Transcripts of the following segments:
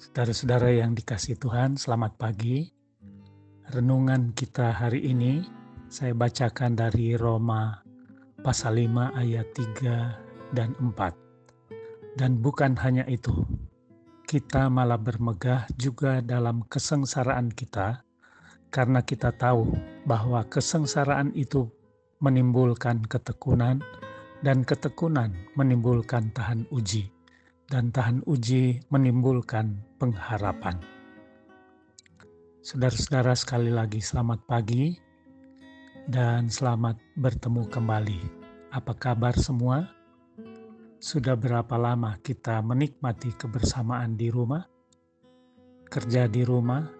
Saudara-saudara yang dikasih Tuhan, selamat pagi. Renungan kita hari ini saya bacakan dari Roma pasal 5 ayat 3 dan 4. Dan bukan hanya itu, kita malah bermegah juga dalam kesengsaraan kita karena kita tahu bahwa kesengsaraan itu menimbulkan ketekunan dan ketekunan menimbulkan tahan uji dan tahan uji menimbulkan pengharapan. Saudara-saudara sekali lagi selamat pagi dan selamat bertemu kembali. Apa kabar semua? Sudah berapa lama kita menikmati kebersamaan di rumah, kerja di rumah,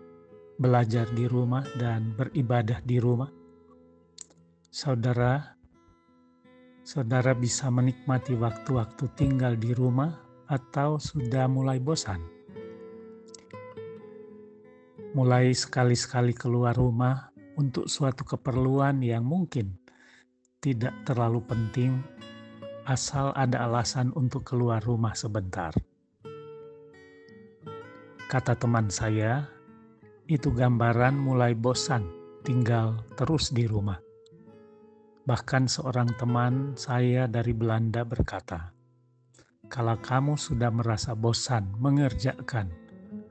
belajar di rumah, dan beribadah di rumah? Saudara, saudara bisa menikmati waktu-waktu tinggal di rumah atau sudah mulai bosan? Mulai sekali-sekali keluar rumah untuk suatu keperluan yang mungkin tidak terlalu penting, asal ada alasan untuk keluar rumah sebentar. Kata teman saya, itu gambaran mulai bosan tinggal terus di rumah. Bahkan seorang teman saya dari Belanda berkata, kalau kamu sudah merasa bosan mengerjakan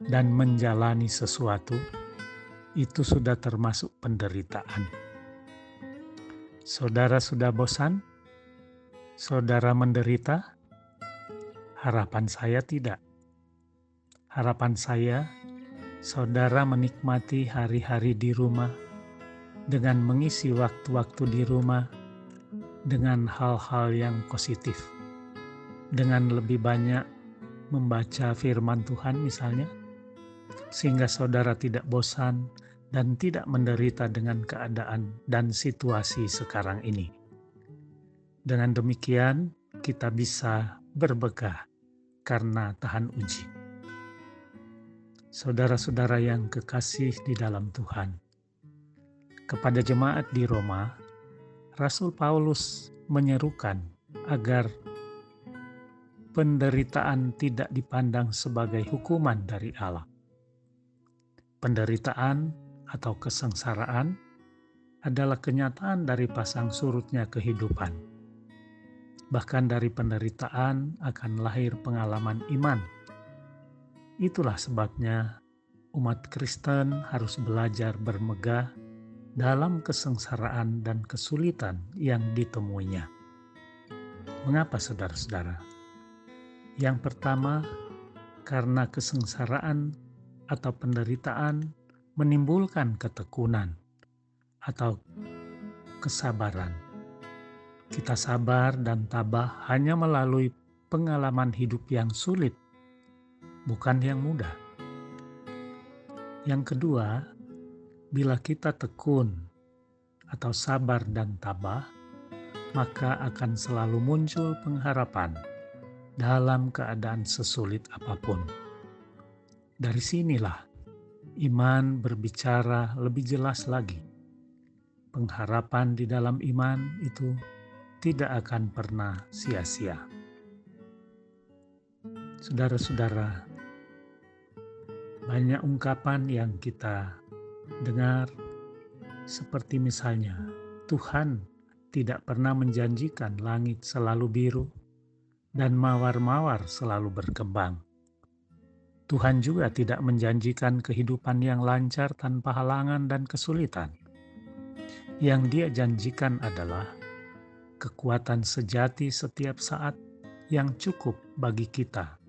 dan menjalani sesuatu, itu sudah termasuk penderitaan. Saudara sudah bosan? Saudara menderita? Harapan saya tidak. Harapan saya, saudara menikmati hari-hari di rumah dengan mengisi waktu-waktu di rumah dengan hal-hal yang positif dengan lebih banyak membaca firman Tuhan misalnya, sehingga saudara tidak bosan dan tidak menderita dengan keadaan dan situasi sekarang ini. Dengan demikian, kita bisa berbegah karena tahan uji. Saudara-saudara yang kekasih di dalam Tuhan, kepada jemaat di Roma, Rasul Paulus menyerukan agar penderitaan tidak dipandang sebagai hukuman dari Allah. Penderitaan atau kesengsaraan adalah kenyataan dari pasang surutnya kehidupan. Bahkan dari penderitaan akan lahir pengalaman iman. Itulah sebabnya umat Kristen harus belajar bermegah dalam kesengsaraan dan kesulitan yang ditemuinya. Mengapa saudara-saudara? Yang pertama, karena kesengsaraan atau penderitaan menimbulkan ketekunan atau kesabaran. Kita sabar dan tabah hanya melalui pengalaman hidup yang sulit, bukan yang mudah. Yang kedua, bila kita tekun atau sabar dan tabah, maka akan selalu muncul pengharapan dalam keadaan sesulit apa pun. Dari sinilah iman berbicara lebih jelas lagi. Pengharapan di dalam iman itu tidak akan pernah sia-sia. Saudara-saudara, banyak ungkapan yang kita dengar, seperti misalnya Tuhan tidak pernah menjanjikan langit selalu biru, dan mawar-mawar selalu berkembang. Tuhan juga tidak menjanjikan kehidupan yang lancar tanpa halangan dan kesulitan. Yang Dia janjikan adalah kekuatan sejati setiap saat yang cukup bagi kita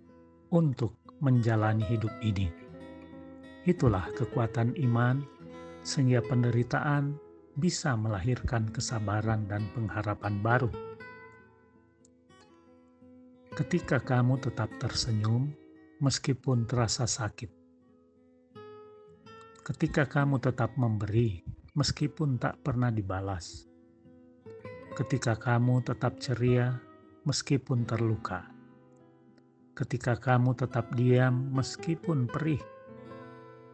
untuk menjalani hidup ini. Itulah kekuatan iman, sehingga penderitaan bisa melahirkan kesabaran dan pengharapan baru ketika kamu tetap tersenyum meskipun terasa sakit. Ketika kamu tetap memberi meskipun tak pernah dibalas. Ketika kamu tetap ceria meskipun terluka. Ketika kamu tetap diam meskipun perih.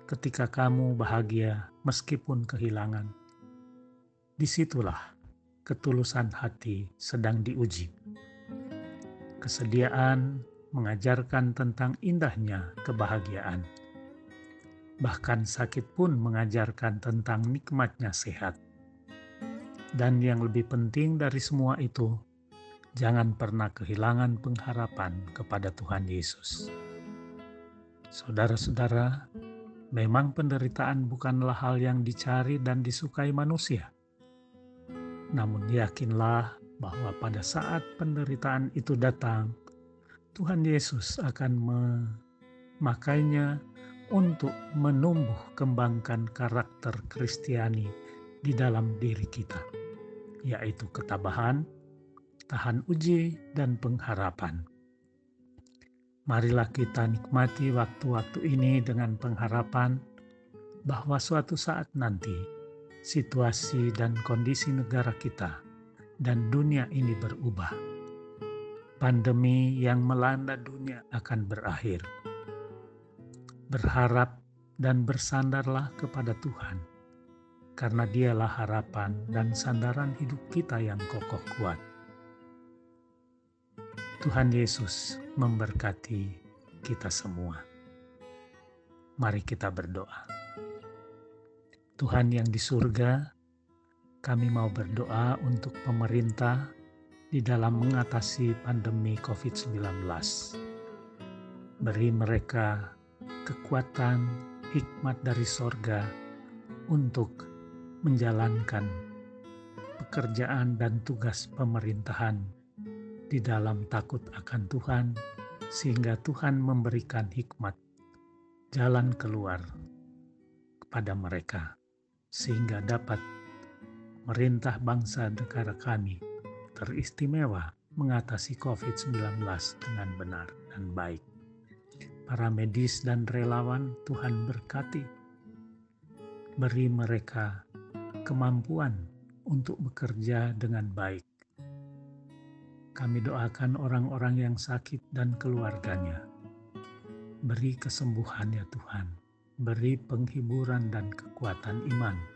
Ketika kamu bahagia meskipun kehilangan. Di situlah ketulusan hati sedang diuji kesediaan mengajarkan tentang indahnya kebahagiaan. Bahkan sakit pun mengajarkan tentang nikmatnya sehat. Dan yang lebih penting dari semua itu, jangan pernah kehilangan pengharapan kepada Tuhan Yesus. Saudara-saudara, memang penderitaan bukanlah hal yang dicari dan disukai manusia. Namun yakinlah bahwa pada saat penderitaan itu datang, Tuhan Yesus akan memakainya untuk menumbuh kembangkan karakter Kristiani di dalam diri kita, yaitu ketabahan, tahan uji, dan pengharapan. Marilah kita nikmati waktu-waktu ini dengan pengharapan bahwa suatu saat nanti situasi dan kondisi negara kita dan dunia ini berubah pandemi yang melanda dunia akan berakhir. Berharap dan bersandarlah kepada Tuhan, karena Dialah harapan dan sandaran hidup kita yang kokoh kuat. Tuhan Yesus memberkati kita semua. Mari kita berdoa. Tuhan yang di surga, kami mau berdoa untuk pemerintah di dalam mengatasi pandemi COVID-19. Beri mereka kekuatan, hikmat dari sorga untuk menjalankan pekerjaan dan tugas pemerintahan di dalam takut akan Tuhan, sehingga Tuhan memberikan hikmat jalan keluar kepada mereka, sehingga dapat merintah bangsa negara kami teristimewa mengatasi COVID-19 dengan benar dan baik. Para medis dan relawan Tuhan berkati. Beri mereka kemampuan untuk bekerja dengan baik. Kami doakan orang-orang yang sakit dan keluarganya. Beri kesembuhan ya Tuhan. Beri penghiburan dan kekuatan iman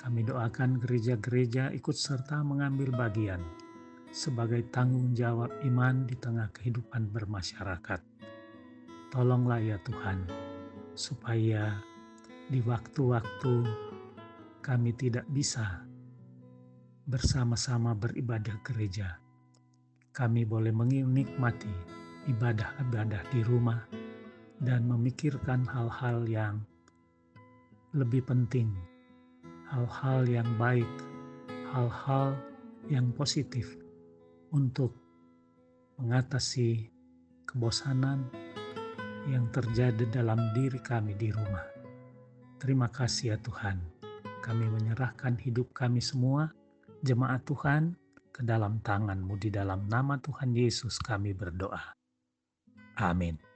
kami doakan gereja-gereja ikut serta mengambil bagian sebagai tanggung jawab iman di tengah kehidupan bermasyarakat. Tolonglah ya Tuhan, supaya di waktu-waktu kami tidak bisa bersama-sama beribadah gereja. Kami boleh menikmati ibadah-ibadah di rumah dan memikirkan hal-hal yang lebih penting hal-hal yang baik, hal-hal yang positif untuk mengatasi kebosanan yang terjadi dalam diri kami di rumah. Terima kasih ya Tuhan, kami menyerahkan hidup kami semua, jemaat Tuhan, ke dalam tangan-Mu di dalam nama Tuhan Yesus kami berdoa. Amin.